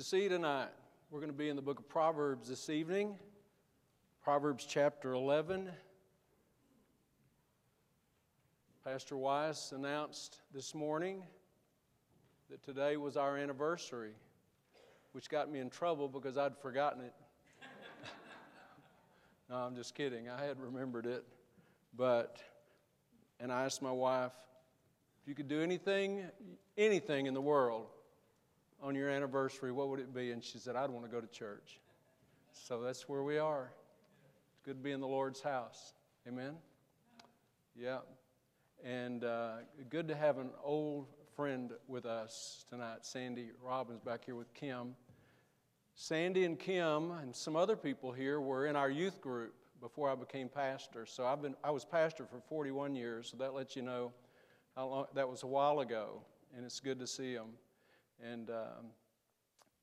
to see you tonight. We're going to be in the book of Proverbs this evening, Proverbs chapter 11. Pastor Weiss announced this morning that today was our anniversary, which got me in trouble because I'd forgotten it. no, I'm just kidding. I had remembered it. But, and I asked my wife, if you could do anything, anything in the world on your anniversary, what would it be? And she said, I'd want to go to church. So that's where we are. It's good to be in the Lord's house. Amen? Yeah. And uh, good to have an old friend with us tonight, Sandy Robbins, back here with Kim. Sandy and Kim and some other people here were in our youth group before I became pastor. So I've been, I was pastor for 41 years, so that lets you know how long, that was a while ago, and it's good to see them. And um,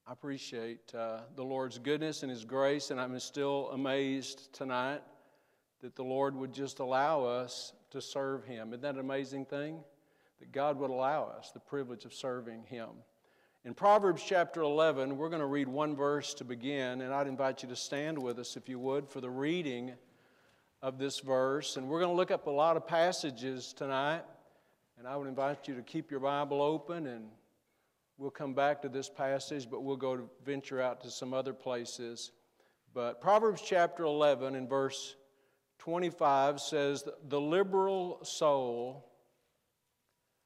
I appreciate uh, the Lord's goodness and His grace, and I'm still amazed tonight that the Lord would just allow us to serve Him. Isn't that an amazing thing? That God would allow us the privilege of serving Him. In Proverbs chapter 11, we're going to read one verse to begin, and I'd invite you to stand with us, if you would, for the reading of this verse. And we're going to look up a lot of passages tonight, and I would invite you to keep your Bible open and We'll come back to this passage, but we'll go to venture out to some other places. But Proverbs chapter 11 and verse 25 says, The liberal soul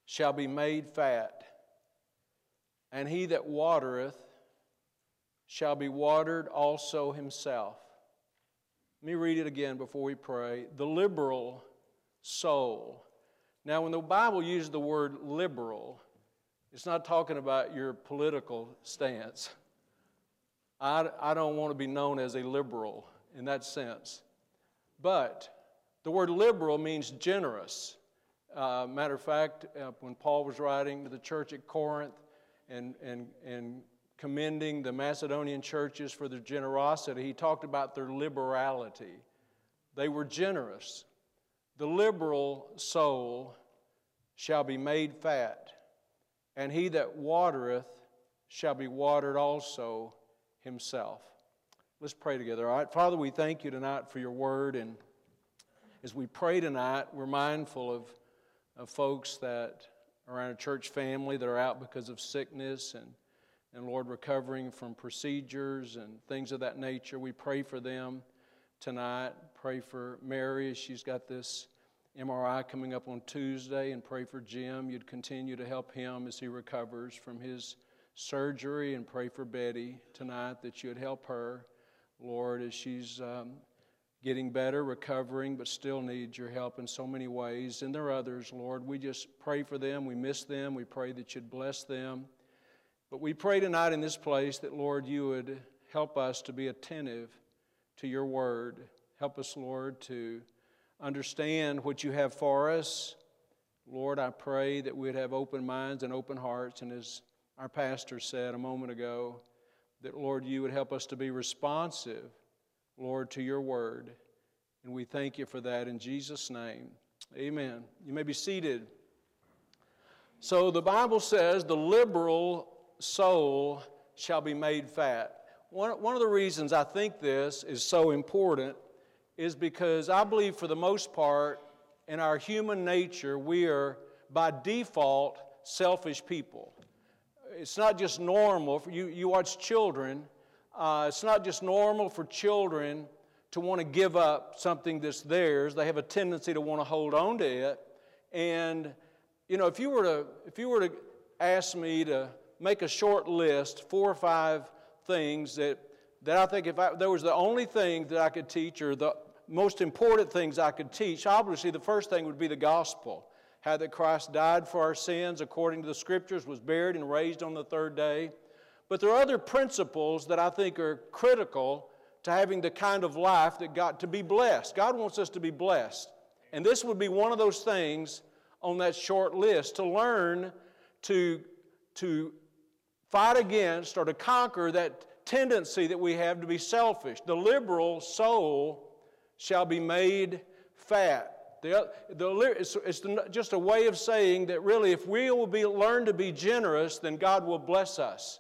shall be made fat, and he that watereth shall be watered also himself. Let me read it again before we pray. The liberal soul. Now, when the Bible uses the word liberal, it's not talking about your political stance. I, I don't want to be known as a liberal in that sense. But the word liberal means generous. Uh, matter of fact, uh, when Paul was writing to the church at Corinth and, and, and commending the Macedonian churches for their generosity, he talked about their liberality. They were generous. The liberal soul shall be made fat and he that watereth shall be watered also himself. Let's pray together. All right, Father, we thank you tonight for your word. And as we pray tonight, we're mindful of, of folks that are in a church family that are out because of sickness and, and, Lord, recovering from procedures and things of that nature. We pray for them tonight. Pray for Mary as she's got this MRI coming up on Tuesday and pray for Jim. You'd continue to help him as he recovers from his surgery and pray for Betty tonight that you'd help her, Lord, as she's um, getting better, recovering, but still needs your help in so many ways. And there are others, Lord. We just pray for them. We miss them. We pray that you'd bless them. But we pray tonight in this place that, Lord, you would help us to be attentive to your word. Help us, Lord, to understand what you have for us. Lord, I pray that we'd have open minds and open hearts. And as our pastor said a moment ago, that, Lord, you would help us to be responsive, Lord, to your word. And we thank you for that in Jesus' name. Amen. You may be seated. So the Bible says, the liberal soul shall be made fat. One, one of the reasons I think this is so important is because I believe for the most part, in our human nature, we are by default selfish people. It's not just normal for you, you watch children, uh, it's not just normal for children to want to give up something that's theirs. They have a tendency to want to hold on to it. And, you know, if you were to, if you were to ask me to make a short list, four or five things that, that I think if I, there was the only thing that I could teach or the most important things I could teach, obviously, the first thing would be the gospel. How that Christ died for our sins according to the scriptures, was buried and raised on the third day. But there are other principles that I think are critical to having the kind of life that got to be blessed. God wants us to be blessed. And this would be one of those things on that short list to learn to, to fight against or to conquer that tendency that we have to be selfish. The liberal soul shall be made fat. The, the, it's, it's just a way of saying that really, if we will be, learn to be generous, then God will bless us.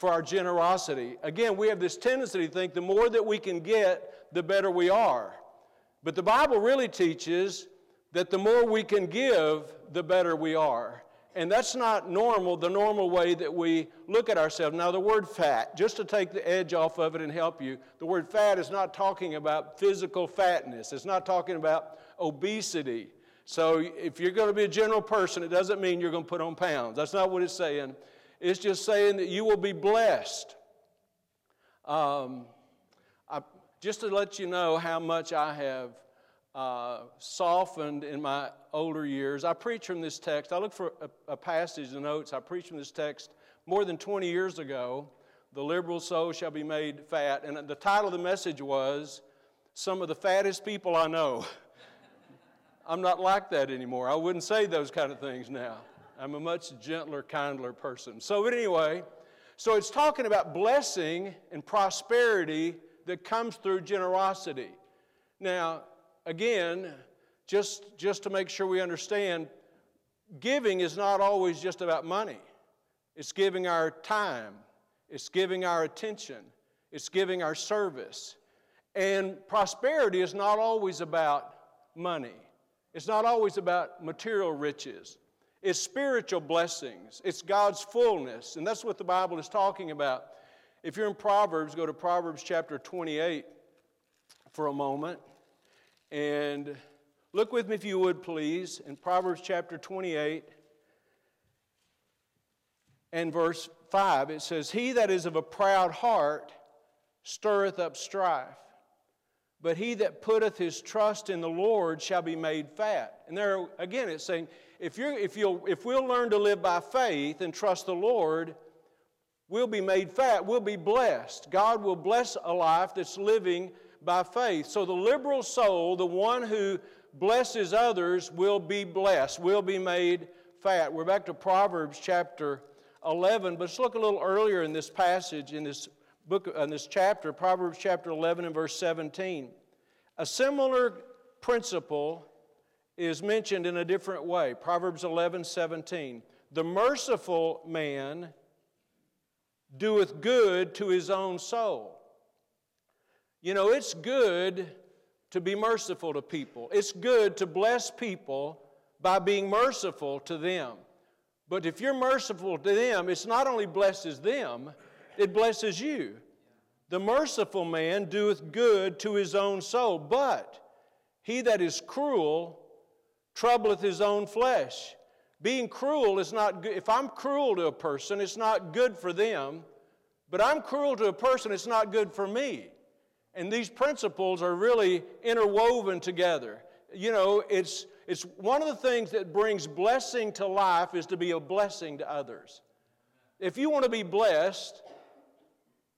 for our generosity. Again, we have this tendency to think the more that we can get, the better we are. But the Bible really teaches that the more we can give, the better we are. And that's not normal, the normal way that we look at ourselves. Now, the word fat, just to take the edge off of it and help you, the word fat is not talking about physical fatness, it's not talking about obesity. So, if you're going to be a general person, it doesn't mean you're going to put on pounds. That's not what it's saying. It's just saying that you will be blessed. Um, I, just to let you know how much I have uh, softened in my older years. I preach from this text. I look for a, a passage in notes. I preach from this text more than 20 years ago. The liberal soul shall be made fat. And the title of the message was Some of the Fattest People I Know. I'm not like that anymore. I wouldn't say those kind of things now. I'm a much gentler, kindler person. So, anyway, so it's talking about blessing and prosperity that comes through generosity. Now, again, just, just to make sure we understand, giving is not always just about money. It's giving our time, it's giving our attention, it's giving our service. And prosperity is not always about money, it's not always about material riches. It's spiritual blessings, it's God's fullness. And that's what the Bible is talking about. If you're in Proverbs, go to Proverbs chapter 28 for a moment. And look with me, if you would, please, in Proverbs chapter 28 and verse 5. It says, He that is of a proud heart stirreth up strife, but he that putteth his trust in the Lord shall be made fat. And there again, it's saying, if, you're, if, you'll, if we'll learn to live by faith and trust the Lord, we'll be made fat, we'll be blessed. God will bless a life that's living by faith. So the liberal soul, the one who blesses others, will be blessed, will be made fat. We're back to Proverbs chapter 11, but let's look a little earlier in this passage, in this book, in this chapter, Proverbs chapter 11 and verse 17. A similar principle is mentioned in a different way. Proverbs 11, 17. The merciful man doeth good to his own soul you know, it's good to be merciful to people, it's good to bless people by being merciful to them. But if you're merciful to them, it's not only blesses them, it blesses you. The merciful man doeth good to his own soul, but he that is cruel troubleth his own flesh. Being cruel is not good. If I'm cruel to a person, it's not good for them, but I'm cruel to a person, it's not good for me. And these principles are really interwoven together. You know, it's, it's one of the things that brings blessing to life is to be a blessing to others. If you want to be blessed,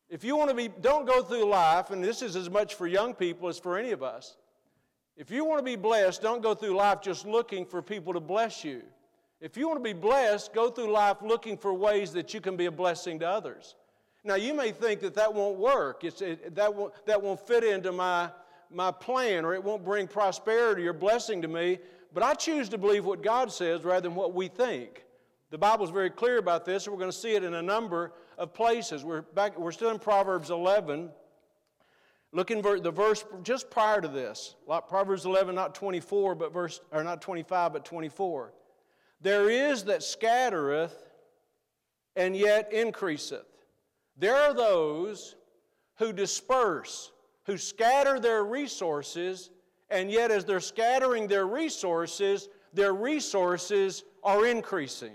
if you want to be, don't go through life, and this is as much for young people as for any of us. If you want to be blessed, don't go through life just looking for people to bless you. If you want to be blessed, go through life looking for ways that you can be a blessing to others. Now, you may think that that won't work, it's, it, that, won't, that won't fit into my, my plan, or it won't bring prosperity or blessing to me, but I choose to believe what God says rather than what we think. The Bible is very clear about this, we're going to see it in a number of places. We're, back, we're still in Proverbs 11. Looking for the verse just prior to this, like Proverbs 11, not 24, but verse, or not 25, but 24. There is that scattereth and yet increaseth. There are those who disperse, who scatter their resources, and yet as they're scattering their resources, their resources are increasing.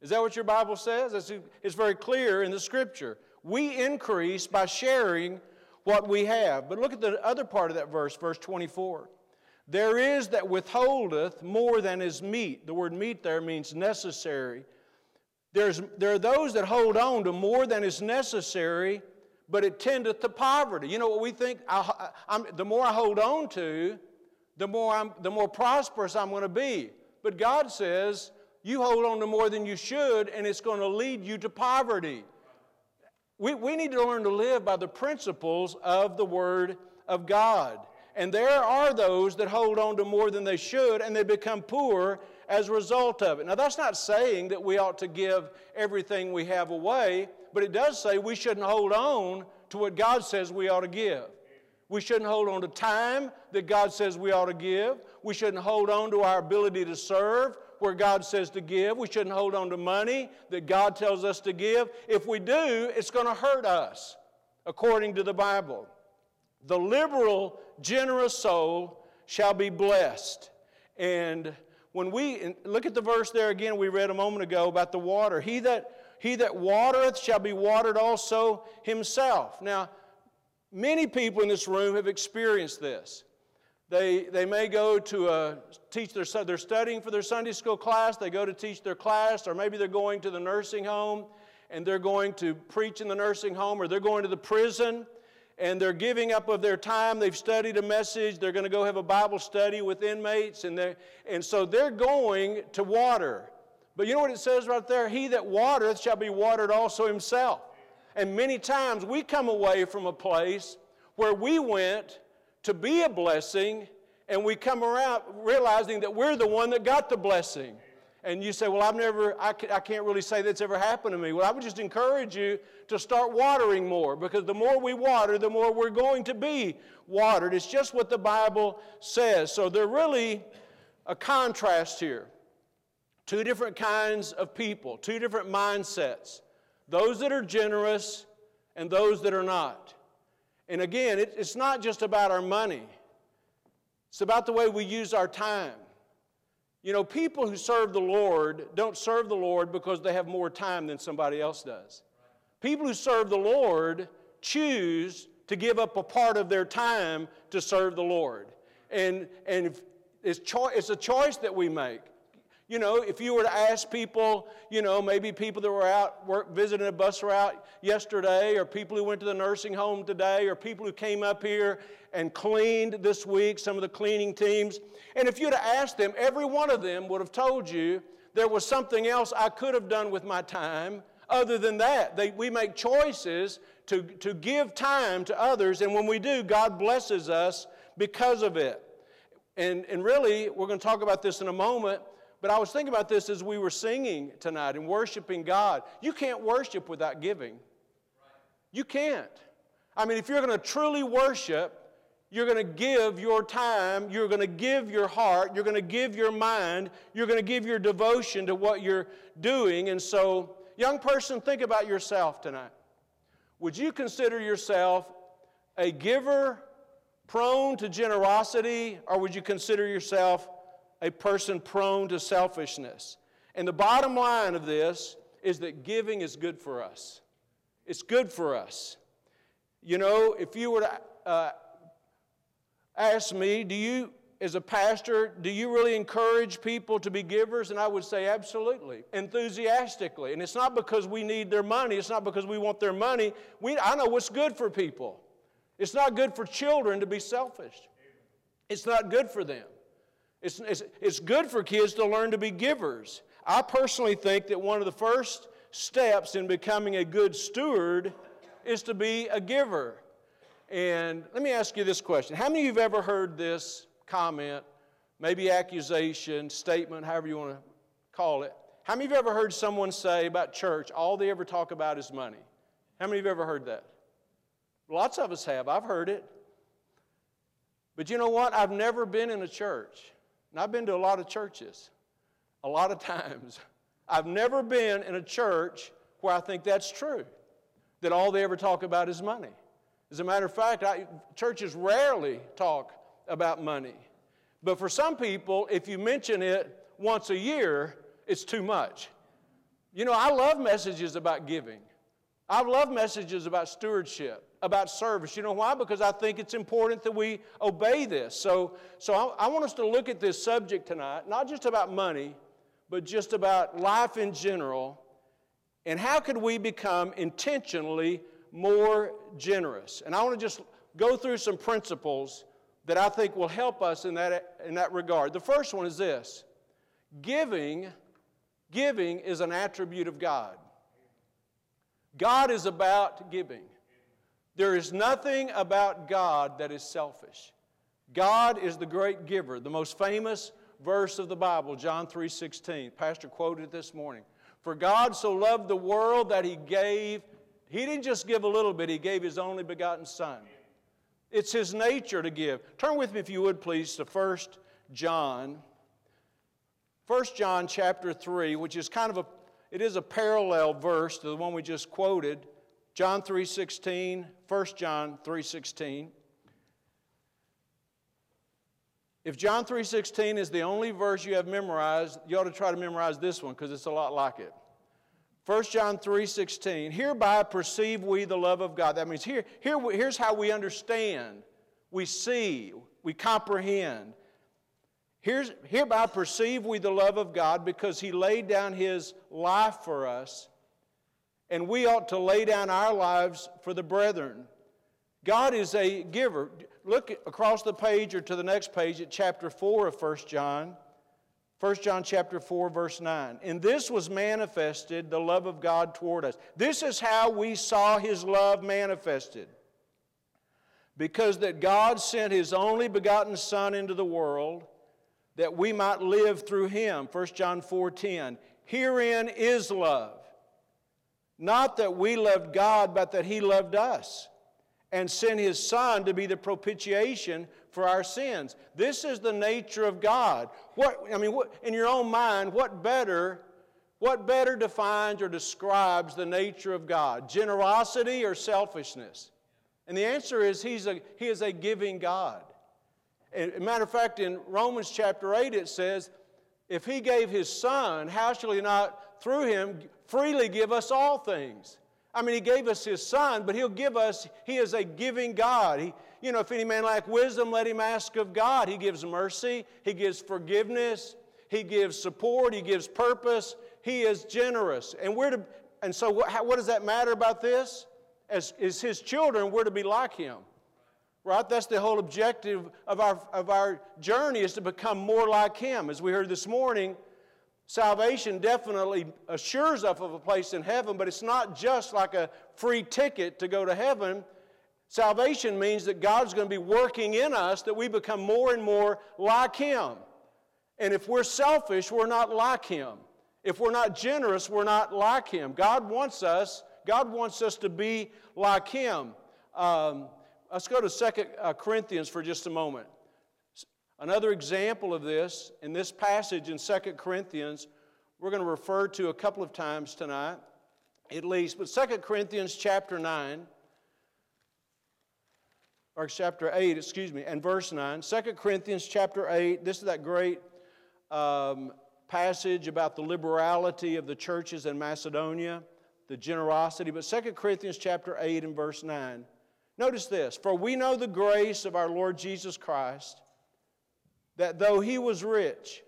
Is that what your Bible says? It's, very clear in the scripture. We increase by sharing what we have. But look at the other part of that verse, verse 24. There is that withholdeth more than is meet. The word meet there means necessary there's, there are those that hold on to more than is necessary, but it tendeth to poverty. You know what we think? I, the more I hold on to, the more, I'm, the more prosperous I'm going to be. But God says, you hold on to more than you should, and it's going to lead you to poverty. We, we need to learn to live by the principles of the Word of God. And there are those that hold on to more than they should, and they become poor as a result of it. Now, that's not saying that we ought to give everything we have away, but it does say we shouldn't hold on to what God says we ought to give. We shouldn't hold on to time that God says we ought to give. We shouldn't hold on to our ability to serve where God says to give. We shouldn't hold on to money that God tells us to give. If we do, it's going to hurt us, according to the Bible. The liberal, generous soul shall be blessed. And when we look at the verse there again, we read a moment ago about the water. He that he that watereth shall be watered also himself. Now, many people in this room have experienced this. They, they may go to a, teach their, they're studying for their Sunday school class, they go to teach their class, or maybe they're going to the nursing home and they're going to preach in the nursing home, or they're going to the prison and they're giving up of their time. They've studied a message. They're going to go have a Bible study with inmates. And, and so they're going to water. But you know what it says right there? He that watereth shall be watered also himself. And many times we come away from a place where we went to be a blessing and we come around realizing that we're the one that got the blessing. And you say, Well, I've never, I can't really say that's ever happened to me. Well, I would just encourage you to start watering more because the more we water, the more we're going to be watered. It's just what the Bible says. So there's really a contrast here. Two different kinds of people, two different mindsets those that are generous and those that are not. And again, it's not just about our money, it's about the way we use our time. You know, people who serve the Lord don't serve the Lord because they have more time than somebody else does. People who serve the Lord choose to give up a part of their time to serve the Lord. And, and it's, cho- it's a choice that we make. You know, if you were to ask people, you know, maybe people that were out work, visiting a bus route yesterday, or people who went to the nursing home today, or people who came up here and cleaned this week, some of the cleaning teams, and if you'd asked them, every one of them would have told you there was something else I could have done with my time other than that. They, we make choices to, to give time to others, and when we do, God blesses us because of it. And, and really, we're going to talk about this in a moment but I was thinking about this as we were singing tonight and worshiping God. You can't worship without giving. You can't. I mean, if you're going to truly worship, you're going to give your time, you're going to give your heart, you're going to give your mind, you're going to give your devotion to what you're doing. And so, young person, think about yourself tonight. Would you consider yourself a giver, prone to generosity, or would you consider yourself a person prone to selfishness. And the bottom line of this is that giving is good for us. It's good for us. You know, if you were to uh, ask me, do you, as a pastor, do you really encourage people to be givers? And I would say absolutely, enthusiastically. And it's not because we need their money, it's not because we want their money. We, I know what's good for people. It's not good for children to be selfish, it's not good for them. It's, it's, it's good for kids to learn to be givers. I personally think that one of the first steps in becoming a good steward is to be a giver. And let me ask you this question How many of you have ever heard this comment, maybe accusation, statement, however you want to call it? How many of you have ever heard someone say about church, all they ever talk about is money? How many of you have ever heard that? Lots of us have. I've heard it. But you know what? I've never been in a church and I've been to a lot of churches, a lot of times. I've never been in a church where I think that's true, that all they ever talk about is money. As a matter of fact, I, churches rarely talk about money. But for some people, if you mention it once a year, it's too much. You know, I love messages about giving. I love messages about stewardship about service. You know why? Because I think it's important that we obey this. So, so I, I want us to look at this subject tonight, not just about money, but just about life in general. And how could we become intentionally more generous? And I want to just go through some principles that I think will help us in that, in that regard. The first one is this giving, giving is an attribute of God. God is about giving. There is nothing about God that is selfish. God is the great giver. The most famous verse of the Bible, John 3:16. Pastor quoted this morning. For God so loved the world that he gave He didn't just give a little bit, He gave His only begotten Son. It's His nature to give. Turn with me, if you would, please, to 1 John. 1 John chapter 3, which is kind of a, it is a parallel verse to the one we just quoted. John 3.16, 1 John 3.16. If John 3:16 is the only verse you have memorized, you ought to try to memorize this one because it's a lot like it. 1 John 3:16 Hereby perceive we the love of God. That means here, here here's how we understand, we see, we comprehend. Here's, hereby perceive we the love of God because he laid down his life for us, and we ought to lay down our lives for the brethren. God is a giver look across the page or to the next page at chapter 4 of 1 John. 1 John chapter 4 verse 9. And this was manifested the love of God toward us. This is how we saw his love manifested. Because that God sent his only begotten son into the world that we might live through him. 1 John 4:10. Herein is love. Not that we loved God, but that he loved us and sent his son to be the propitiation for our sins. This is the nature of God. What I mean, what, in your own mind, what better what better defines or describes the nature of God? Generosity or selfishness? And the answer is he's a, he is a giving God. As a matter of fact, in Romans chapter 8, it says, If he gave his son, how shall he not, through him, freely give us all things? I mean, He gave us His Son, but He'll give us, He is a giving God. He, you know, if any man lack wisdom, let him ask of God. He gives mercy, He gives forgiveness, He gives support, He gives purpose. He is generous. And we're to, and so what, how, what does that matter about this? As, as His children, we're to be like Him. Right? That's the whole objective of our, of our journey is to become more like Him. As we heard this morning, Salvation definitely assures us of a place in heaven, but it's not just like a free ticket to go to heaven. Salvation means that God's going to be working in us that we become more and more like Him. And if we're selfish, we're not like Him. If we're not generous, we're not like Him. God wants us, God wants us to be like Him. Um, let's go to Second uh, Corinthians for just a moment. Another example of this in this passage in 2 Corinthians, we're going to refer to a couple of times tonight, at least, but 2 Corinthians chapter 9, or chapter 8, excuse me, and verse 9. 2 Corinthians chapter 8, this is that great um, passage about the liberality of the churches in Macedonia, the generosity, but 2 Corinthians chapter 8 and verse 9. Notice this For we know the grace of our Lord Jesus Christ that though he was rich,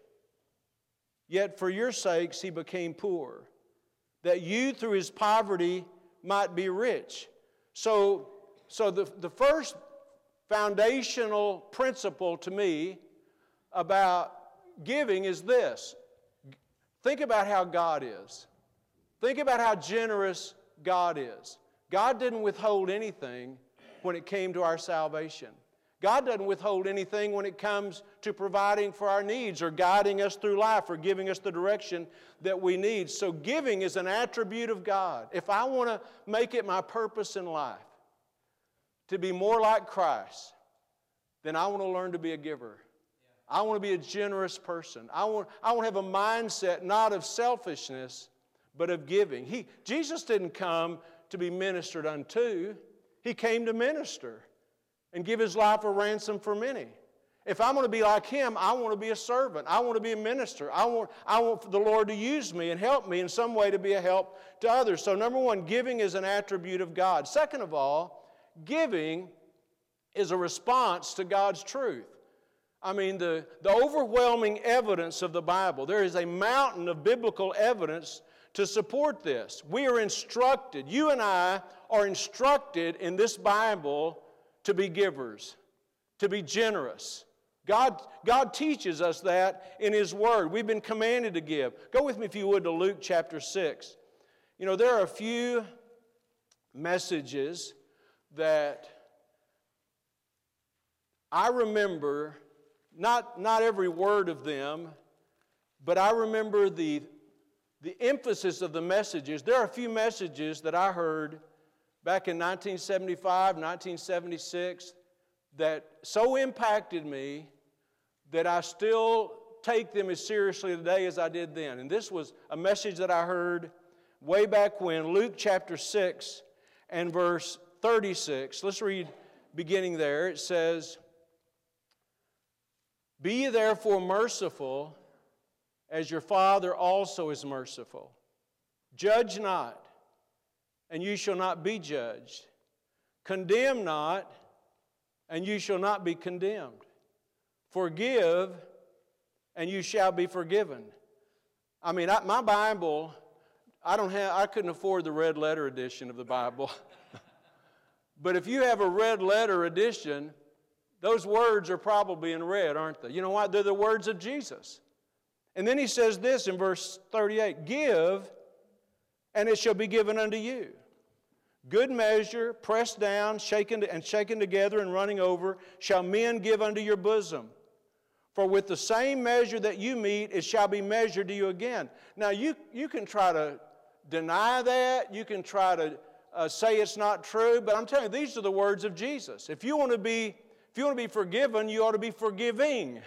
yet for your sakes he became poor, that you through his poverty might be rich. So, so the, the first foundational principle to me about giving is this think about how God is. Think about how generous God is. God didn't withhold anything when it came to our salvation. God doesn't withhold anything when it comes to providing for our needs or guiding us through life or giving us the direction that we need. So, giving is an attribute of God. If I want to make it my purpose in life to be more like Christ, then I want to learn to be a giver. I want to be a generous person. I want, I want to have a mindset not of selfishness, but of giving. He, Jesus didn't come to be ministered unto, He came to minister and give his life a ransom for many. If I'm going to be like him, I want to be a servant. I want to be a minister. I want, I want the Lord to use me and help me in some way to be a help to others. So, number one, giving is an attribute of God. Second of all, giving is a response to God's truth. I mean, the, the overwhelming evidence of the Bible, there is a mountain of biblical evidence to support this. We are instructed, you and I are instructed in this Bible to be givers, to be generous. God, God teaches us that in His Word. We've been commanded to give. Go with me, if you would, to Luke chapter 6. You know, there are a few messages that I remember, not, not every word of them, but I remember the, the emphasis of the messages. There are a few messages that I heard back in 1975, 1976 that so impacted me that I still take them as seriously today as I did then. And this was a message that I heard way back when, Luke chapter 6 and verse 36. Let's read beginning there. It says, Be ye therefore merciful, as your Father also is merciful. Judge not, and you shall not be judged. Condemn not, and you shall not be condemned. Forgive, and you shall be forgiven. I mean, I, my Bible, I don't have, I couldn't afford the red letter edition of the Bible. but if you have a red letter edition, those words are probably in red, aren't they? You know what? They're the words of Jesus. And then he says this in verse 38 Give, and it shall be given unto you. Good measure, pressed down, shaken and shaken together and running over, shall men give unto your bosom. For with the same measure that you meet, it shall be measured to you again. Now, you, you can try to deny that, you can try to uh, say it's not true, but I'm telling you, these are the words of Jesus. If you want to be, if you want to be forgiven, you ought to be forgiving.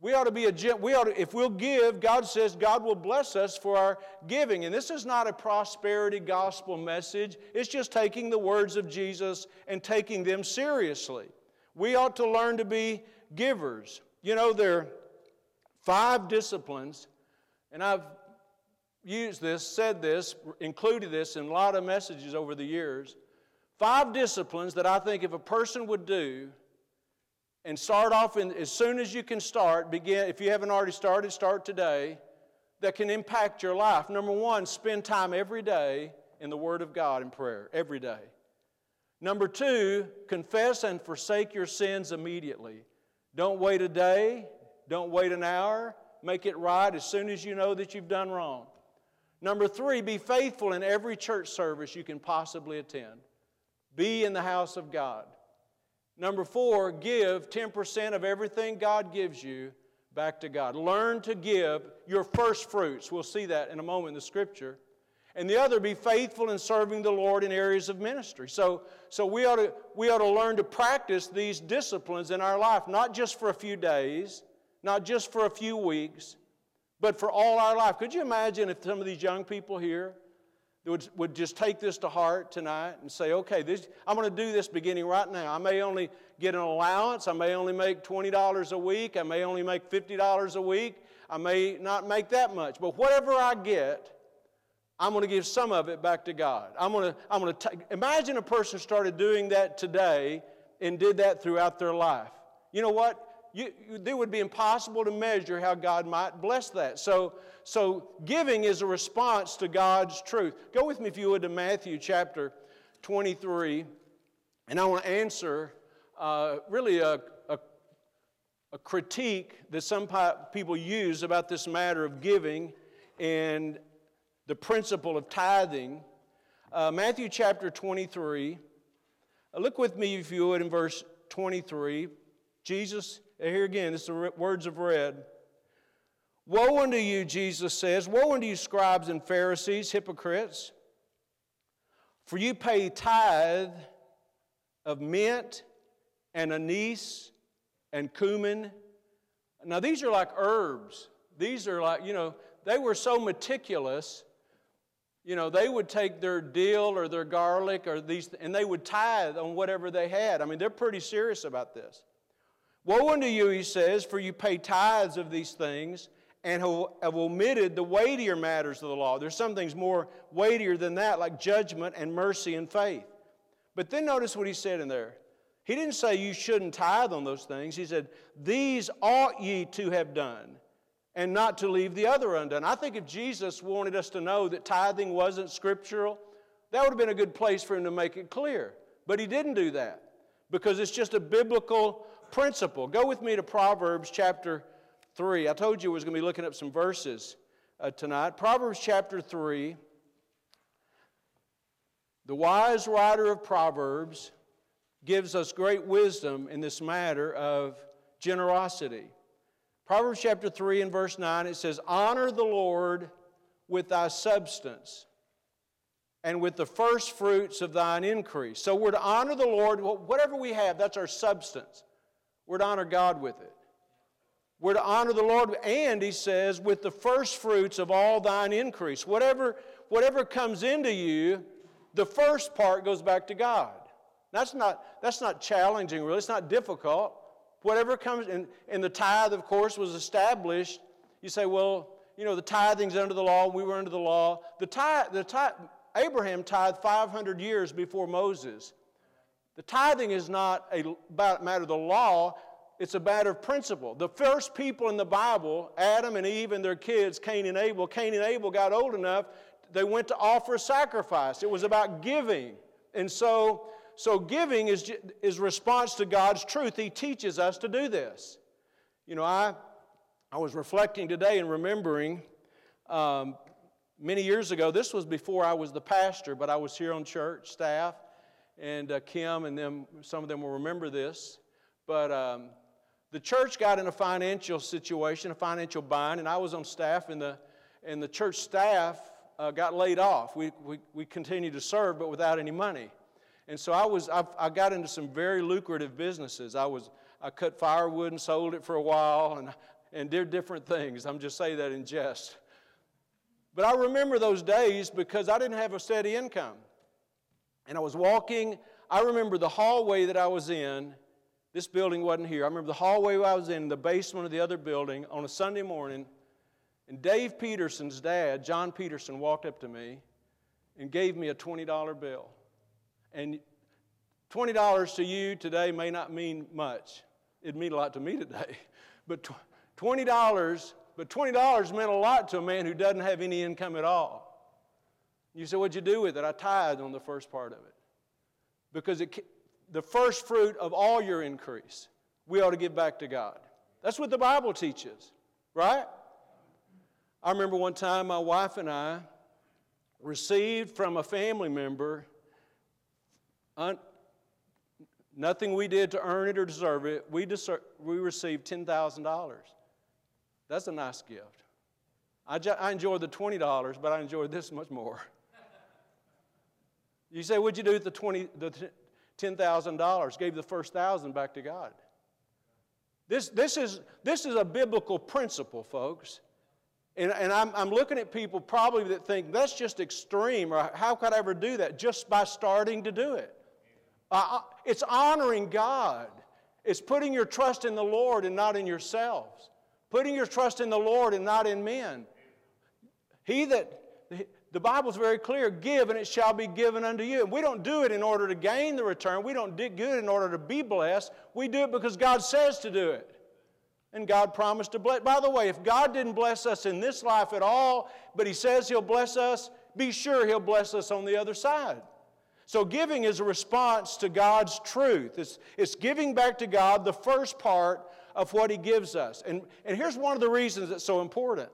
We ought to be a, we ought to, if we'll give, God says God will bless us for our giving. And this is not a prosperity gospel message, it's just taking the words of Jesus and taking them seriously. We ought to learn to be givers. You know, there are five disciplines, and I've used this, said this, included this in a lot of messages over the years. Five disciplines that I think if a person would do, and start off in, as soon as you can start, begin, if you haven't already started, start today, that can impact your life. Number one, spend time every day in the Word of God in prayer, every day. Number two, confess and forsake your sins immediately. Don't wait a day, don't wait an hour, make it right as soon as you know that you've done wrong. Number three, be faithful in every church service you can possibly attend. Be in the house of God. Number four, give 10% of everything God gives you back to God. Learn to give your first fruits. We'll see that in a moment in the scripture. And the other, be faithful in serving the Lord in areas of ministry. So, so we, ought to, we ought to learn to practice these disciplines in our life, not just for a few days, not just for a few weeks, but for all our life. Could you imagine if some of these young people here would, would just take this to heart tonight and say, okay, this, I'm going to do this beginning right now. I may only get an allowance. I may only make $20 a week. I may only make $50 a week. I may not make that much. But whatever I get, I'm going to give some of it back to God. I'm going to, I'm going to t- imagine a person started doing that today and did that throughout their life. You know what? You, you, it would be impossible to measure how God might bless that. So, so giving is a response to God's truth. Go with me, if you would, to Matthew chapter 23, and I want to answer uh, really a, a, a critique that some people use about this matter of giving and the principle of tithing. Uh, Matthew chapter 23. Uh, look with me, if you would, in verse 23. Jesus here again, it's the words of red. Woe unto you, Jesus says, Woe unto you, scribes and Pharisees, hypocrites, for you pay tithe of mint and anise and cumin. Now, these are like herbs. These are like, you know, they were so meticulous. You know, they would take their dill or their garlic or these, and they would tithe on whatever they had. I mean, they're pretty serious about this. Woe unto you, he says, for you pay tithes of these things and have omitted the weightier matters of the law. There's some things more weightier than that, like judgment and mercy and faith. But then notice what he said in there. He didn't say you shouldn't tithe on those things. He said, These ought ye to have done, and not to leave the other undone. I think if Jesus wanted us to know that tithing wasn't scriptural, that would have been a good place for him to make it clear. But he didn't do that because it's just a biblical principle. Go with me to Proverbs chapter 3. I told you I was going to be looking up some verses uh, tonight. Proverbs chapter 3. The wise writer of Proverbs gives us great wisdom in this matter of generosity. Proverbs chapter 3 and verse 9 it says, Honor the Lord with thy substance and with the first fruits of thine increase. So we're to honor the Lord. Whatever we have, that's our substance. We're to honor God with it. We're to honor the Lord, and he says, with the first fruits of all thine increase. Whatever, whatever comes into you, the first part goes back to God. That's not, that's not challenging, really. It's not difficult. Whatever comes, and, and the tithe, of course, was established. You say, well, you know, the tithing's under the law, we were under the law. The tithe, the tithe, Abraham tithed 500 years before Moses. The tithing is not a matter of the law, it's a matter of principle. The first people in the Bible, Adam and Eve and their kids, Cain and Abel, Cain and Abel got old enough, they went to offer a sacrifice. It was about giving. And so, so giving is, is response to God's truth. He teaches us to do this. You know, I, I was reflecting today and remembering um, many years ago, this was before I was the pastor, but I was here on church staff, and uh, Kim and them, some of them will remember this. But um, the church got in a financial situation, a financial bind, and I was on staff, and the, and the church staff uh, got laid off. We, we, we continued to serve, but without any money. And so I, was, I, I got into some very lucrative businesses. I, was, I cut firewood and sold it for a while, and, and did different things. I'm just saying that in jest. But I remember those days because I didn't have a steady income. And I was walking, I remember the hallway that I was in this building wasn't here. I remember the hallway I was in, the basement of the other building on a Sunday morning, and Dave Peterson's dad, John Peterson, walked up to me and gave me a $20 bill. And $20 to you today may not mean much. It'd mean a lot to me today. But $20, but $20 meant a lot to a man who doesn't have any income at all. You say, what'd you do with it? I tithed on the first part of it. Because it, the first fruit of all your increase, we ought to give back to God. That's what the Bible teaches, right? I remember one time my wife and I received from a family member un- nothing we did to earn it or deserve it. We, we received $10,000. That's a nice gift. I, I enjoyed the $20, but I enjoyed this much more. You say, what'd you do with the, 20, the $10,000, gave the first thousand back to God. This, this, is, this is a biblical principle, folks. And, and I'm, I'm looking at people probably that think that's just extreme, or how could I ever do that? Just by starting to do it. Uh, it's honoring God. It's putting your trust in the Lord and not in yourselves. Putting your trust in the Lord and not in men. He that the Bible's very clear give and it shall be given unto you. And we don't do it in order to gain the return. We don't do it in order to be blessed. We do it because God says to do it. And God promised to bless. By the way, if God didn't bless us in this life at all, but He says He'll bless us, be sure He'll bless us on the other side. So, giving is a response to God's truth. It's, it's giving back to God the first part of what He gives us. And, and here's one of the reasons it's so important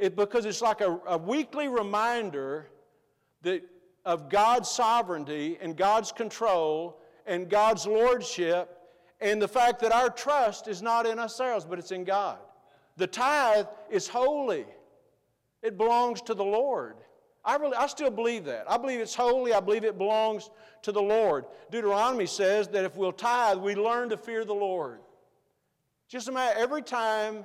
it, because it's like a, a weekly reminder that, of God's sovereignty and God's control and God's lordship and the fact that our trust is not in ourselves, but it's in God. The tithe is holy, it belongs to the Lord. I, really, I still believe that. I believe it's holy. I believe it belongs to the Lord. Deuteronomy says that if we'll tithe, we learn to fear the Lord. Just a matter, every time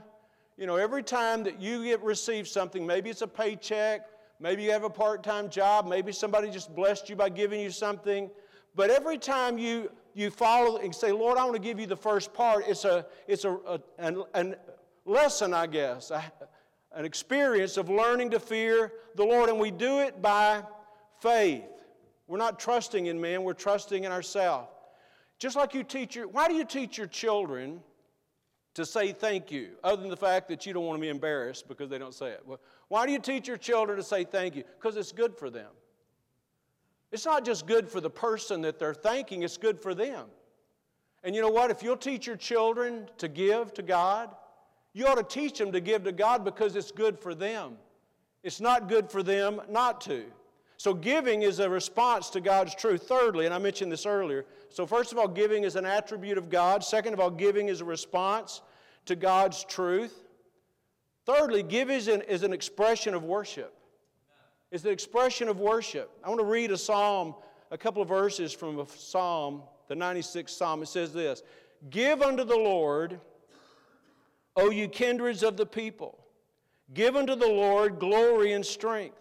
you know, every time that you get receive something, maybe it's a paycheck, maybe you have a part-time job, maybe somebody just blessed you by giving you something, but every time you you follow and say, Lord, I want to give you the first part, it's a it's a, a an, an lesson, I guess, a, an experience of learning to fear the Lord, and we do it by faith. We're not trusting in man, we're trusting in ourselves. Just like you teach your, why do you teach your children? To say thank you, other than the fact that you don't want to be embarrassed because they don't say it. Well, why do you teach your children to say thank you? Because it's good for them. It's not just good for the person that they're thanking, it's good for them. And you know what? If you'll teach your children to give to God, you ought to teach them to give to God because it's good for them. It's not good for them not to. So, giving is a response to God's truth. Thirdly, and I mentioned this earlier. So, first of all, giving is an attribute of God. Second of all, giving is a response to God's truth. Thirdly, give is an, is an expression of worship. It's an expression of worship. I want to read a psalm, a couple of verses from a psalm, the 96th psalm. It says this Give unto the Lord, O you kindreds of the people, give unto the Lord glory and strength.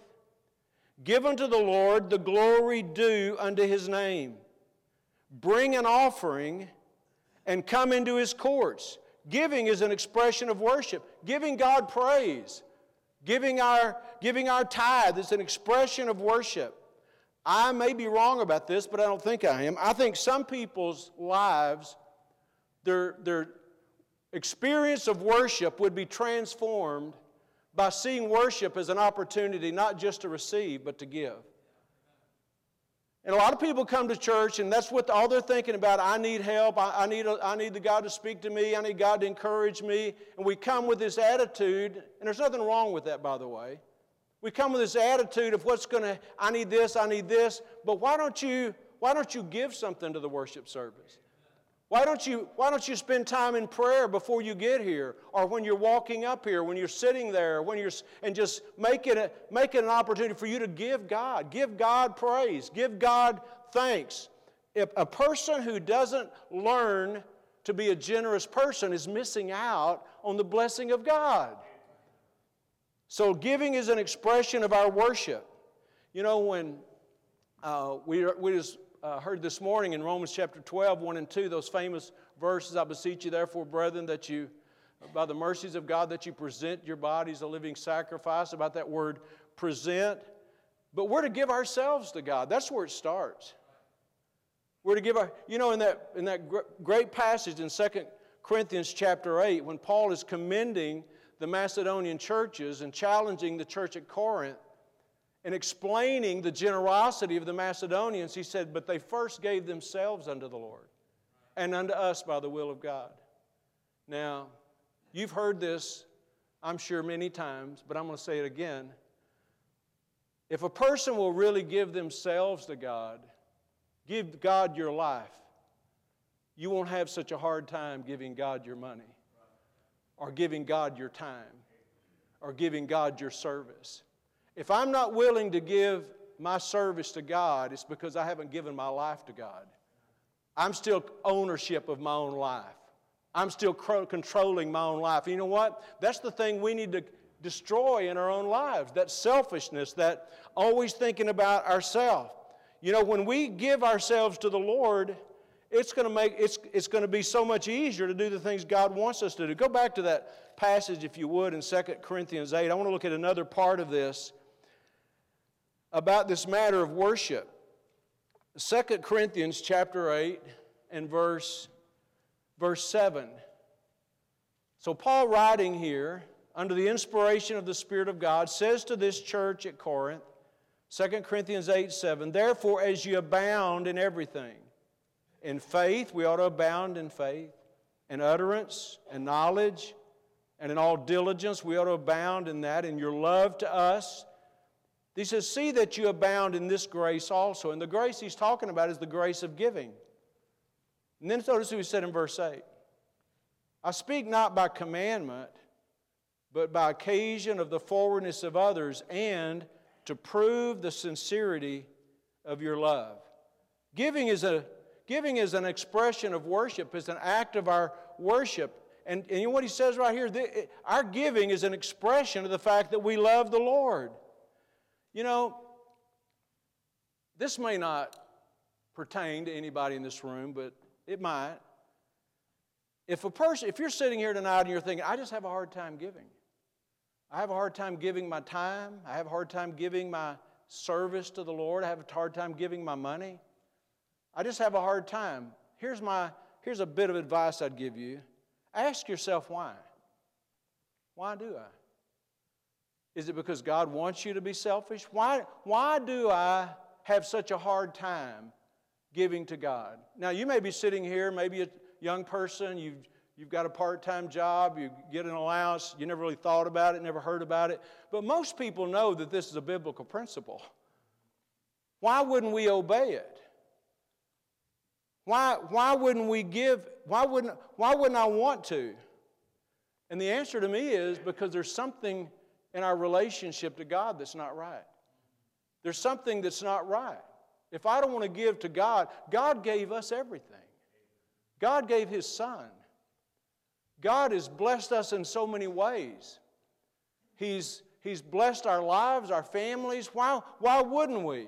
Give unto the Lord the glory due unto his name. Bring an offering and come into his courts. Giving is an expression of worship, giving God praise. Giving our, giving our tithe is an expression of worship. I may be wrong about this, but I don't think I am. I think some people's lives, their, their experience of worship would be transformed by seeing worship as an opportunity not just to receive, but to give. And a lot of people come to church, and that's what all they're thinking about. I need help. I, I, need, a, I need the God to speak to me. I need God to encourage me. And we come with this attitude, and there's nothing wrong with that, by the way. We come with this attitude of what's going to, I need this, I need this. But why don't you, why don't you give something to the worship service? Why don't, you, why don't you spend time in prayer before you get here, or when you're walking up here, when you're sitting there, when you're, and just make it, a, make it an opportunity for you to give God, give God praise, give God thanks. If a person who doesn't learn to be a generous person is missing out on the blessing of God. So, giving is an expression of our worship. You know, when uh, we, we just uh, heard this morning in Romans chapter 12, 1 and 2, those famous verses I beseech you, therefore, brethren, that you, by the mercies of God, that you present your bodies a living sacrifice, about that word present. But we're to give ourselves to God. That's where it starts. We're to give our, you know, in that, in that great passage in 2 Corinthians chapter 8, when Paul is commending the Macedonian churches and challenging the church at Corinth, and explaining the generosity of the Macedonians, he said, But they first gave themselves unto the Lord and unto us by the will of God. Now, you've heard this, I'm sure, many times, but I'm going to say it again. If a person will really give themselves to God, give God your life, you won't have such a hard time giving God your money, or giving God your time, or giving God your service. If I'm not willing to give my service to God, it's because I haven't given my life to God. I'm still ownership of my own life. I'm still controlling my own life. You know what? That's the thing we need to destroy in our own lives that selfishness, that always thinking about ourselves. You know, when we give ourselves to the Lord, it's going to make it's, it's going to be so much easier to do the things God wants us to do. Go back to that passage, if you would, in 2 Corinthians 8. I want to look at another part of this about this matter of worship. 2 Corinthians chapter 8 and verse, verse 7. So, Paul, writing here under the inspiration of the Spirit of God, says to this church at Corinth, 2 Corinthians 8 7, Therefore, as you abound in everything, in faith, we ought to abound in faith, in utterance and knowledge, and in all diligence, we ought to abound in that, in your love to us he says, See that you abound in this grace also. And the grace he's talking about is the grace of giving. And then notice what he said in verse 8 I speak not by commandment, but by occasion of the forwardness of others, and to prove the sincerity of your love. Giving is, a, giving is an expression of worship, it's an act of our worship. And, and you know what he says right here? The, our giving is an expression of the fact that we love the Lord. You know, this may not pertain to anybody in this room, but it might. If a person, if you're sitting here tonight and you're thinking, I just have a hard time giving. I have a hard time giving my time. I have a hard time giving my service to the Lord. I have a hard time giving my money. I just have a hard time. Here's my here's a bit of advice I'd give you. Ask yourself why. Why do I? Is it because God wants you to be selfish? Why, why do I have such a hard time giving to God? Now, you may be sitting here, maybe a young person, you've, you've got a part time job, you get an allowance, you never really thought about it, never heard about it. But most people know that this is a biblical principle. Why wouldn't we obey it? Why, why wouldn't we give? Why wouldn't, why wouldn't I want to? And the answer to me is because there's something in our relationship to God that's not right. There's something that's not right. If I don't want to give to God, God gave us everything. God gave His Son. God has blessed us in so many ways. He's, he's blessed our lives, our families. Why, why wouldn't we?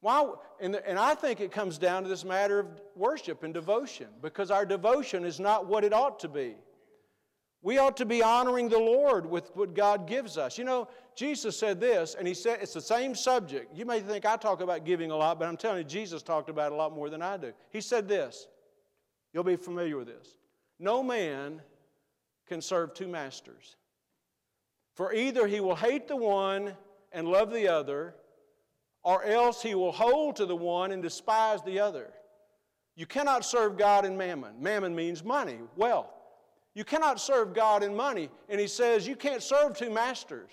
Why, and, and I think it comes down to this matter of worship and devotion because our devotion is not what it ought to be. We ought to be honoring the Lord with what God gives us. You know, Jesus said this, and he said it's the same subject. You may think I talk about giving a lot, but I'm telling you, Jesus talked about it a lot more than I do. He said this. You'll be familiar with this. No man can serve two masters. For either he will hate the one and love the other, or else he will hold to the one and despise the other. You cannot serve God and mammon. Mammon means money, wealth. You cannot serve God and money. And he says you can't serve two masters.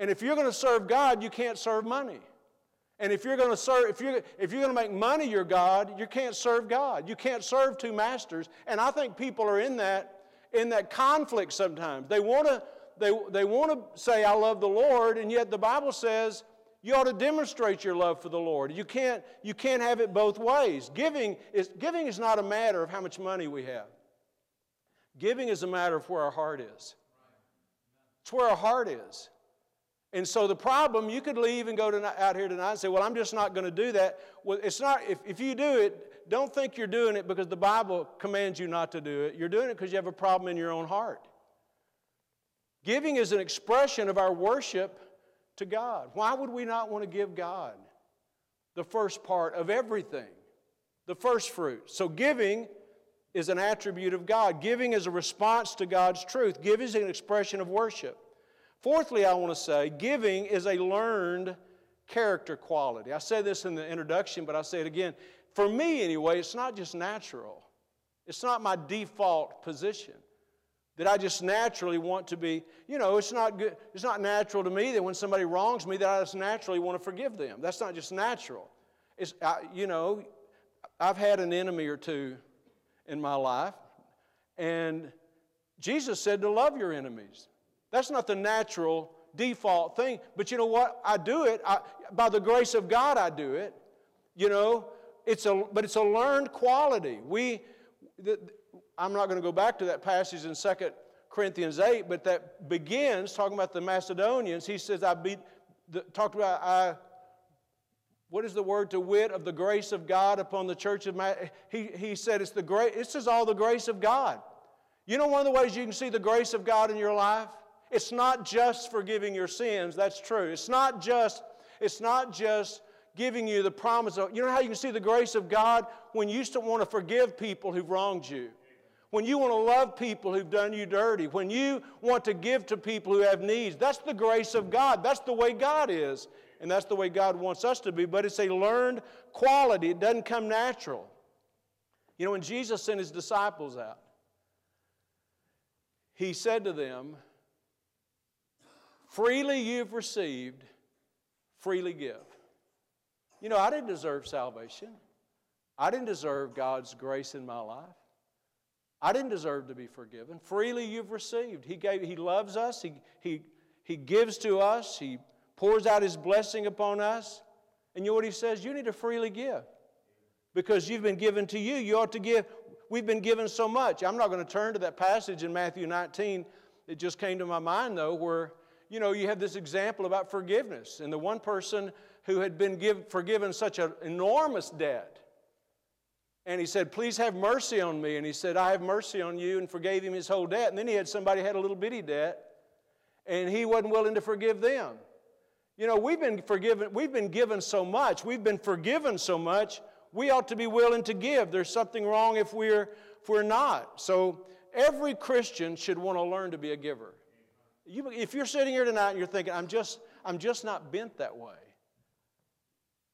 And if you're going to serve God, you can't serve money. And if you're going to serve, if you're, if you're going to make money your God, you can't serve God. You can't serve two masters. And I think people are in that, in that conflict sometimes. They want to, they, they want to say, I love the Lord, and yet the Bible says you ought to demonstrate your love for the Lord. You can't, you can't have it both ways. Giving is, giving is not a matter of how much money we have. Giving is a matter of where our heart is. It's where our heart is. And so the problem, you could leave and go to, out here tonight and say, Well, I'm just not going to do that. Well, it's not, if, if you do it, don't think you're doing it because the Bible commands you not to do it. You're doing it because you have a problem in your own heart. Giving is an expression of our worship to God. Why would we not want to give God the first part of everything? The first fruit. So giving is an attribute of God. Giving is a response to God's truth. Giving is an expression of worship. Fourthly, I want to say giving is a learned character quality. I said this in the introduction, but I say it again. For me, anyway, it's not just natural, it's not my default position that I just naturally want to be, you know, it's not good, it's not natural to me that when somebody wrongs me that I just naturally want to forgive them. That's not just natural. It's, I, you know, I've had an enemy or two in my life, and Jesus said to love your enemies. That's not the natural default thing. But you know what? I do it. I, by the grace of God, I do it. You know, it's a, but it's a learned quality. We, the, I'm not going to go back to that passage in 2 Corinthians 8, but that begins talking about the Macedonians. He says, I beat, the, talked about, I, what is the word to wit of the grace of God upon the church of Ma- he, he said it's the great, this is all the grace of God. You know one of the ways you can see the grace of God in your life? It's not just forgiving your sins, that's true. It's not just, it's not just giving you the promise of, you know how you can see the grace of God? When you still want to forgive people who've wronged you. When you want to love people who've done you dirty. When you want to give to people who have needs. That's the grace of God. That's the way God is. And that's the way God wants us to be. But it's a learned quality, it doesn't come natural. You know, when Jesus sent his disciples out, he said to them, Freely you've received, freely give. You know, I didn't deserve salvation. I didn't deserve God's grace in my life. I didn't deserve to be forgiven. Freely you've received. He, gave, he loves us, he, he, he gives to us, He pours out His blessing upon us. And you know what He says? You need to freely give. Because you've been given to you, you ought to give. We've been given so much. I'm not going to turn to that passage in Matthew 19. It just came to my mind, though, where you know, you have this example about forgiveness. And the one person who had been give, forgiven such an enormous debt, and he said, Please have mercy on me. And he said, I have mercy on you, and forgave him his whole debt. And then he had somebody had a little bitty debt, and he wasn't willing to forgive them. You know, we've been forgiven, we've been given so much, we've been forgiven so much, we ought to be willing to give. There's something wrong if we're if we're not. So every Christian should want to learn to be a giver. You, if you're sitting here tonight and you're thinking, I'm just, I'm just not bent that way,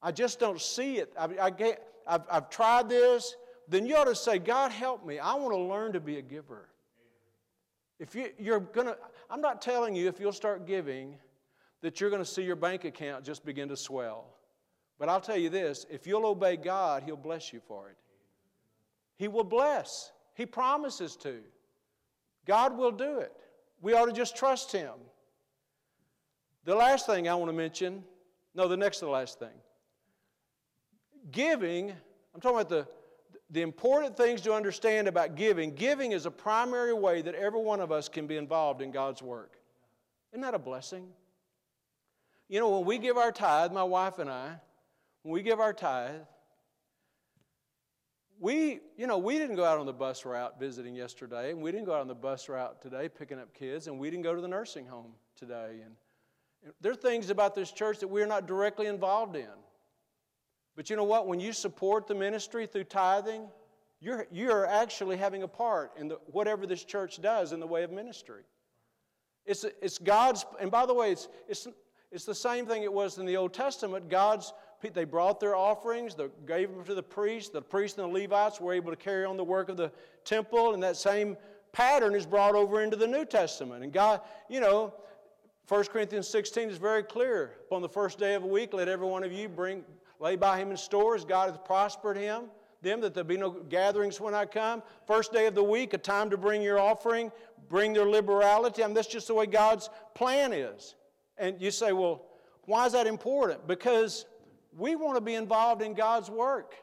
I just don't see it, I, I get, I've, I've tried this, then you ought to say, God, help me. I want to learn to be a giver. If you, you're to, I'm not telling you if you'll start giving that you're going to see your bank account just begin to swell. But I'll tell you this if you'll obey God, He'll bless you for it. He will bless, He promises to. God will do it. We ought to just trust Him. The last thing I want to mention No, the next to the last thing. Giving, I'm talking about the, the important things to understand about giving. Giving is a primary way that every one of us can be involved in God's work. Isn't that a blessing? You know, when we give our tithe, my wife and I, when we give our tithe, we, you know, we didn't go out on the bus route visiting yesterday, and we didn't go out on the bus route today picking up kids, and we didn't go to the nursing home today. And, and there are things about this church that we're not directly involved in. But you know what? When you support the ministry through tithing, you're, you're actually having a part in the, whatever this church does in the way of ministry. It's, it's God's, and by the way, it's, it's, it's the same thing it was in the Old Testament. God's they brought their offerings, they gave them to the priests. The priests and the Levites were able to carry on the work of the temple, and that same pattern is brought over into the New Testament. And God, you know, 1 Corinthians 16 is very clear. Upon the first day of the week, let every one of you bring lay by him in stores. God hath prospered him, them that there be no gatherings when I come. First day of the week, a time to bring your offering, bring their liberality. I mean, that's just the way God's plan is. And you say, well, why is that important? Because we want to be involved in God's work.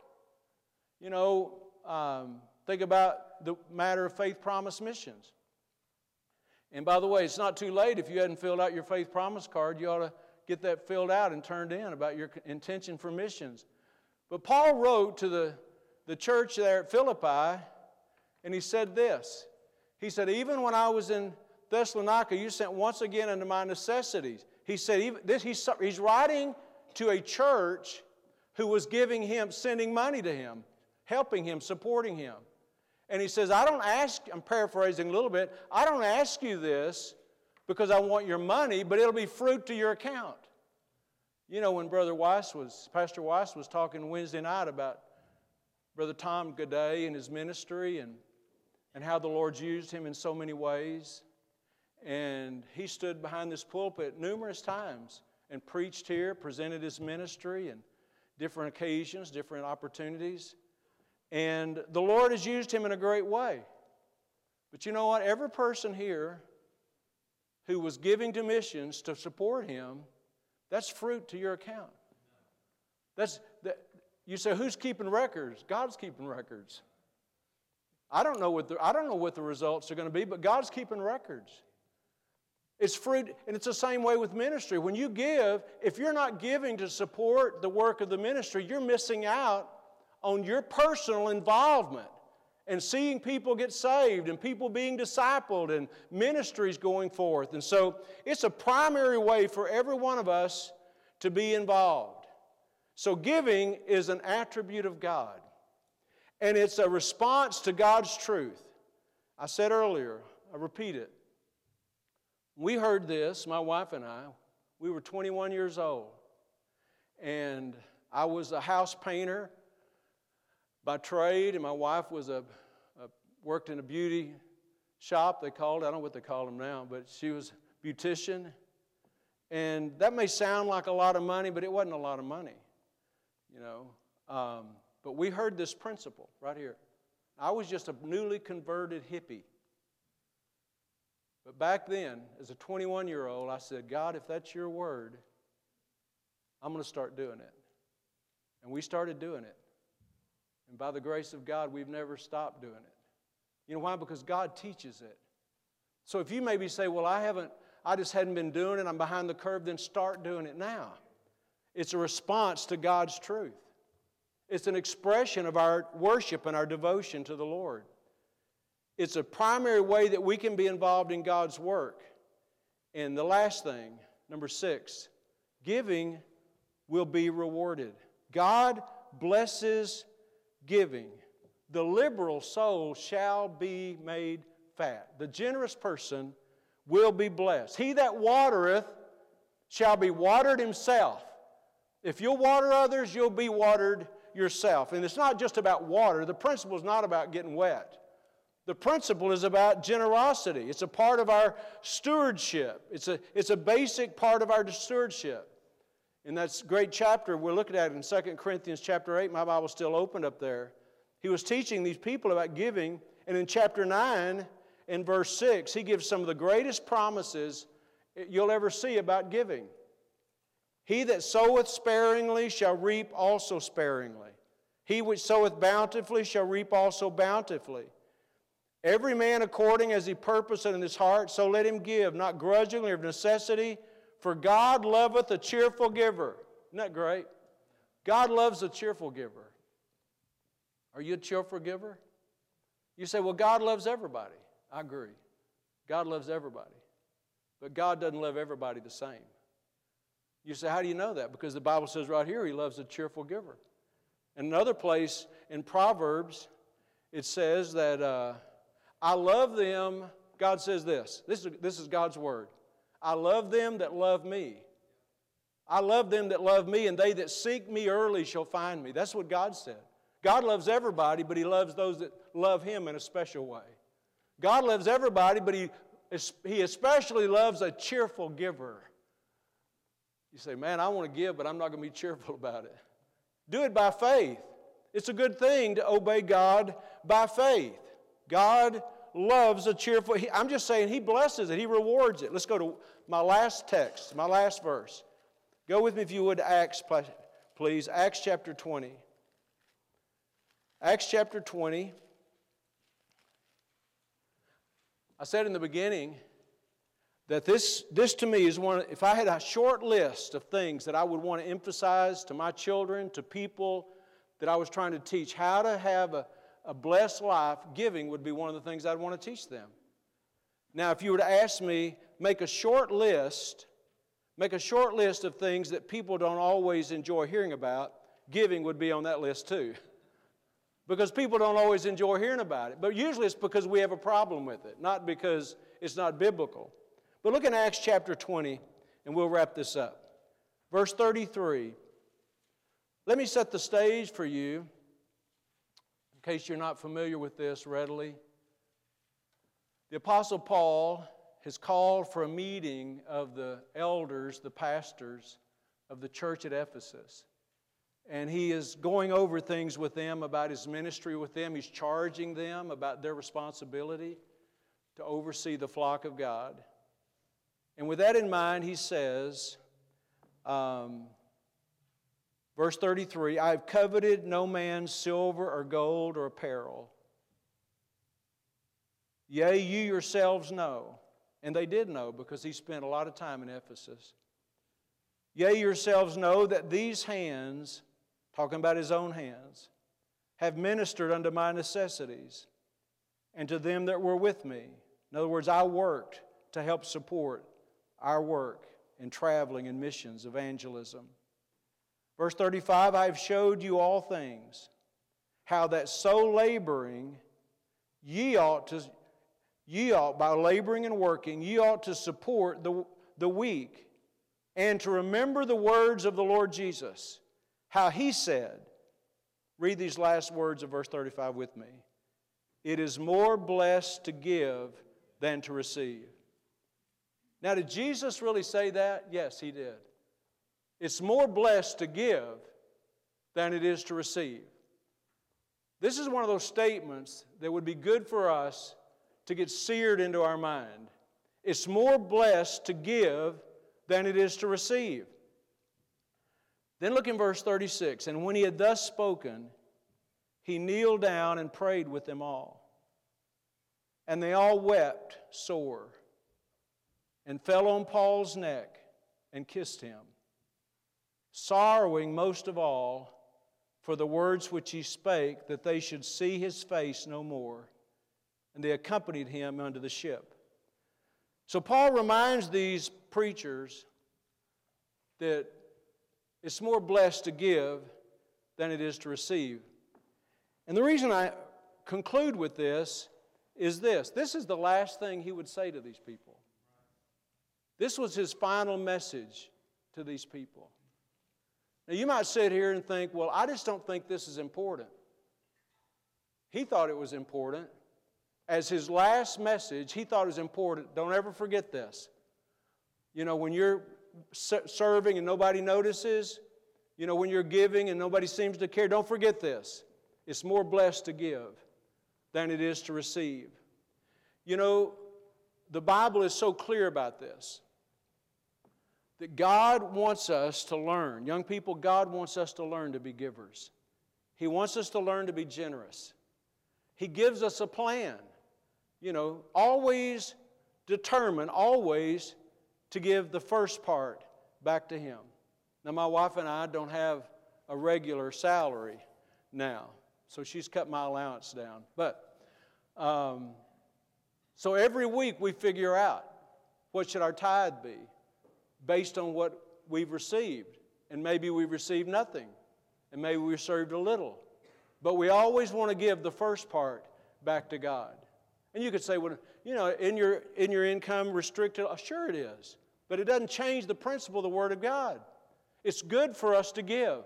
You know, um, think about the matter of faith promise missions. And by the way, it's not too late if you hadn't filled out your faith promise card, you ought to get that filled out and turned in about your intention for missions. But Paul wrote to the, the church there at Philippi, and he said this. He said, Even when I was in Thessalonica, you sent once again unto my necessities. He said, even this, he's, he's writing to a church who was giving him, sending money to him, helping him, supporting him. And he says, I don't ask, I'm paraphrasing a little bit, I don't ask you this because I want your money, but it'll be fruit to your account. You know, when Brother Weiss was, Pastor Weiss was talking Wednesday night about Brother Tom Goday and his ministry and, and how the Lord's used him in so many ways. And he stood behind this pulpit numerous times and preached here, presented his ministry and different occasions, different opportunities. And the Lord has used him in a great way. But you know what? Every person here who was giving to missions to support him, that's fruit to your account. That's that, you say, who's keeping records? God's keeping records. I don't know what the, I don't know what the results are going to be, but God's keeping records. It's fruit, and it's the same way with ministry. When you give, if you're not giving to support the work of the ministry, you're missing out on your personal involvement and seeing people get saved and people being discipled and ministries going forth. And so it's a primary way for every one of us to be involved. So giving is an attribute of God, and it's a response to God's truth. I said earlier, I repeat it. We heard this, my wife and I. We were 21 years old. And I was a house painter by trade, and my wife was a, a worked in a beauty shop, they called. I don't know what they call them now, but she was beautician. And that may sound like a lot of money, but it wasn't a lot of money, you know. Um, but we heard this principle right here. I was just a newly converted hippie. But back then, as a 21 year old, I said, God, if that's your word, I'm going to start doing it. And we started doing it. And by the grace of God, we've never stopped doing it. You know why? Because God teaches it. So if you maybe say, well, I haven't, I just hadn't been doing it, I'm behind the curve, then start doing it now. It's a response to God's truth. It's an expression of our worship and our devotion to the Lord. It's a primary way that we can be involved in God's work. And the last thing, number six, giving will be rewarded. God blesses giving. The liberal soul shall be made fat. The generous person will be blessed. He that watereth shall be watered himself. If you'll water others, you'll be watered yourself. And it's not just about water, the principle is not about getting wet. The principle is about generosity. It's a part of our stewardship. It's a, it's a basic part of our stewardship. In that great chapter we're looking at in 2 Corinthians chapter 8, my Bible's still open up there. He was teaching these people about giving, and in chapter 9, in verse 6, he gives some of the greatest promises you'll ever see about giving. He that soweth sparingly shall reap also sparingly. He which soweth bountifully shall reap also bountifully. Every man according as he purposeth in his heart, so let him give, not grudgingly or of necessity, for God loveth a cheerful giver. Isn't that great? God loves a cheerful giver. Are you a cheerful giver? You say, well, God loves everybody. I agree. God loves everybody. But God doesn't love everybody the same. You say, how do you know that? Because the Bible says right here, He loves a cheerful giver. In another place in Proverbs, it says that uh, I love them. God says this. This is, this is God's word. I love them that love me. I love them that love me, and they that seek me early shall find me. That's what God said. God loves everybody, but He loves those that love Him in a special way. God loves everybody, but He, he especially loves a cheerful giver. You say, man, I want to give, but I'm not going to be cheerful about it. Do it by faith. It's a good thing to obey God by faith. God loves a cheerful, I'm just saying, He blesses it, He rewards it. Let's go to my last text, my last verse. Go with me, if you would, Acts, please. Acts chapter 20. Acts chapter 20. I said in the beginning, that this, this to me is one, if I had a short list of things that I would want to emphasize to my children, to people that I was trying to teach, how to have a, a blessed life, giving would be one of the things I'd want to teach them. Now, if you were to ask me, make a short list, make a short list of things that people don't always enjoy hearing about, giving would be on that list too. because people don't always enjoy hearing about it. But usually it's because we have a problem with it, not because it's not biblical. But look in Acts chapter 20, and we'll wrap this up. Verse 33. Let me set the stage for you, case you're not familiar with this readily. The Apostle Paul has called for a meeting of the elders, the pastors of the church at Ephesus. And he is going over things with them about his ministry with them. He's charging them about their responsibility to oversee the flock of God. And with that in mind, he says, um, verse 33 I have coveted no man's silver or gold or apparel. Yea, you yourselves know. And they did know because he spent a lot of time in Ephesus. Yea, yourselves know that these hands, talking about his own hands, have ministered unto my necessities and to them that were with me. In other words, I worked to help support our work in traveling and missions, evangelism. Verse 35 I have showed you all things, how that so laboring, ye ought to, ye ought, by laboring and working, ye ought to support the, the weak, and to remember the words of the Lord Jesus, how he said, read these last words of verse 35 with me. It is more blessed to give than to receive. Now, did Jesus really say that? Yes, he did. It's more blessed to give than it is to receive. This is one of those statements that would be good for us to get seared into our mind. It's more blessed to give than it is to receive. Then look in verse 36. And when he had thus spoken, he kneeled down and prayed with them all. And they all wept sore and fell on Paul's neck and kissed him, sorrowing most of all for the words which he spake, that they should see his face no more. And they accompanied him unto the ship. So Paul reminds these preachers that it's more blessed to give than it is to receive. And the reason I conclude with this is this this is the last thing he would say to these people. This was his final message to these people. Now, you might sit here and think, well, I just don't think this is important. He thought it was important. As his last message, he thought it was important. Don't ever forget this. You know, when you're serving and nobody notices, you know, when you're giving and nobody seems to care, don't forget this. It's more blessed to give than it is to receive. You know, the Bible is so clear about this. That God wants us to learn. Young people, God wants us to learn to be givers. He wants us to learn to be generous. He gives us a plan. You know, always determine, always to give the first part back to Him. Now, my wife and I don't have a regular salary now, so she's cut my allowance down. But, um, so every week we figure out what should our tithe be based on what we've received. And maybe we've received nothing, and maybe we've served a little. But we always want to give the first part back to God. And you could say, well, you know, in your, in your income restricted, sure it is. But it doesn't change the principle of the Word of God. It's good for us to give.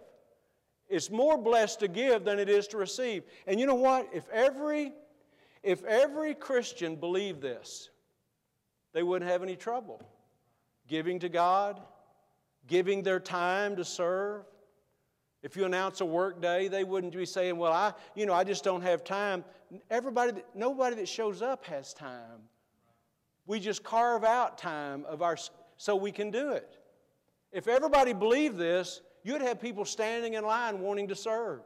It's more blessed to give than it is to receive. And you know what? If every, if every Christian believed this, they wouldn't have any trouble giving to God, giving their time to serve. If you announce a work day, they wouldn't be saying, Well, I, you know, I just don't have time. Everybody, that, nobody that shows up has time. We just carve out time of our so we can do it. If everybody believed this, you'd have people standing in line wanting to serve.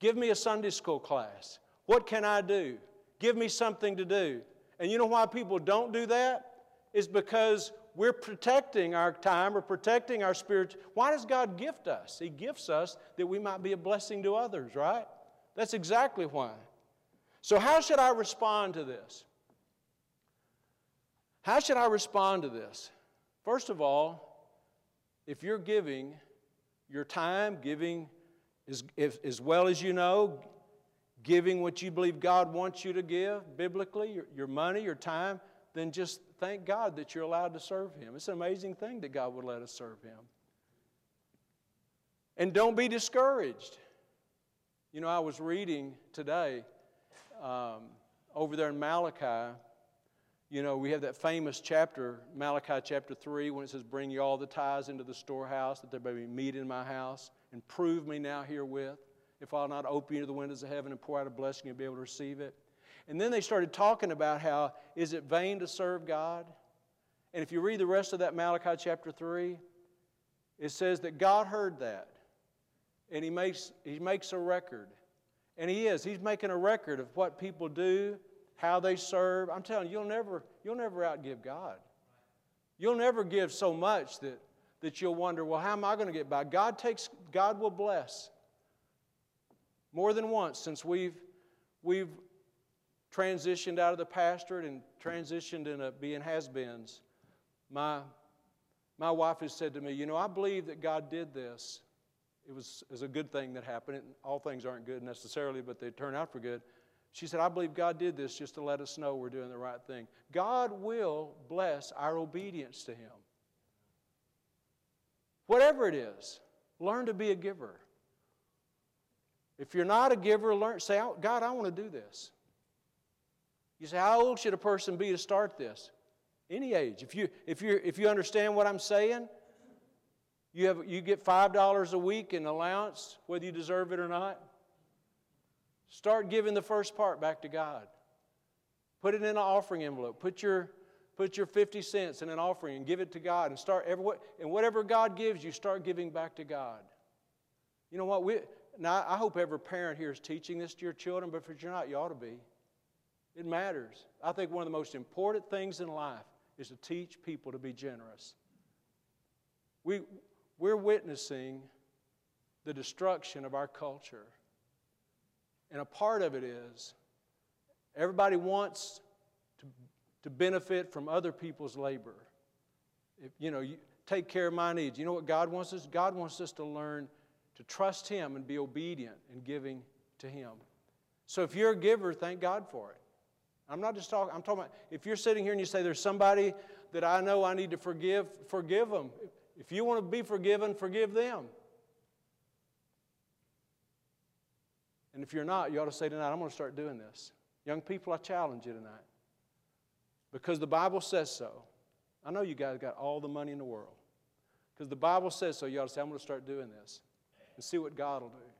Give me a Sunday school class. What can I do? Give me something to do. And you know why people don't do that? Is because we're protecting our time or protecting our spirit. Why does God gift us? He gifts us that we might be a blessing to others, right? That's exactly why. So, how should I respond to this? How should I respond to this? First of all, if you're giving your time, giving as, if, as well as you know, giving what you believe God wants you to give biblically, your, your money, your time, then just thank God that you're allowed to serve Him. It's an amazing thing that God would let us serve Him. And don't be discouraged. You know, I was reading today um, over there in Malachi. You know, we have that famous chapter, Malachi chapter 3, when it says, Bring you all the tithes into the storehouse, that there may be meat in my house, and prove me now herewith. If I'll not open you the windows of heaven and pour out a blessing, you'll be able to receive it. And then they started talking about how is it vain to serve God? And if you read the rest of that Malachi chapter 3, it says that God heard that. And he makes, he makes a record. And he is. He's making a record of what people do, how they serve. I'm telling you, you'll never, you'll never outgive God. You'll never give so much that, that you'll wonder, well, how am I going to get by? God takes, God will bless. More than once since we've, we've transitioned out of the pastorate and transitioned into being has-beens, my, my wife has said to me, you know, I believe that God did this. It was, it was a good thing that happened. All things aren't good necessarily, but they turn out for good. She said, I believe God did this just to let us know we're doing the right thing. God will bless our obedience to Him. Whatever it is, learn to be a giver. If you're not a giver, learn, say, oh, God, I want to do this. You say, how old should a person be to start this? Any age. If you, if you, if you understand what I'm saying, you, have, you get $5 a week in allowance, whether you deserve it or not. Start giving the first part back to God. Put it in an offering envelope. Put your, put your 50 cents in an offering and give it to God. And start every, and whatever God gives you, start giving back to God. You know what? We, now, I hope every parent here is teaching this to your children, but if you're not, you ought to be. It matters. I think one of the most important things in life is to teach people to be generous. We, we're witnessing the destruction of our culture. And a part of it is everybody wants to, to benefit from other people's labor. If, you know, you take care of my needs. You know what God wants us? God wants us to learn to trust Him and be obedient in giving to Him. So if you're a giver, thank God for it. I'm not just talking, I'm talking about if you're sitting here and you say, There's somebody that I know I need to forgive, forgive them. If you want to be forgiven, forgive them. And if you're not, you ought to say tonight, I'm going to start doing this. Young people, I challenge you tonight. Because the Bible says so. I know you guys got all the money in the world. Because the Bible says so, you ought to say, I'm going to start doing this and see what God will do.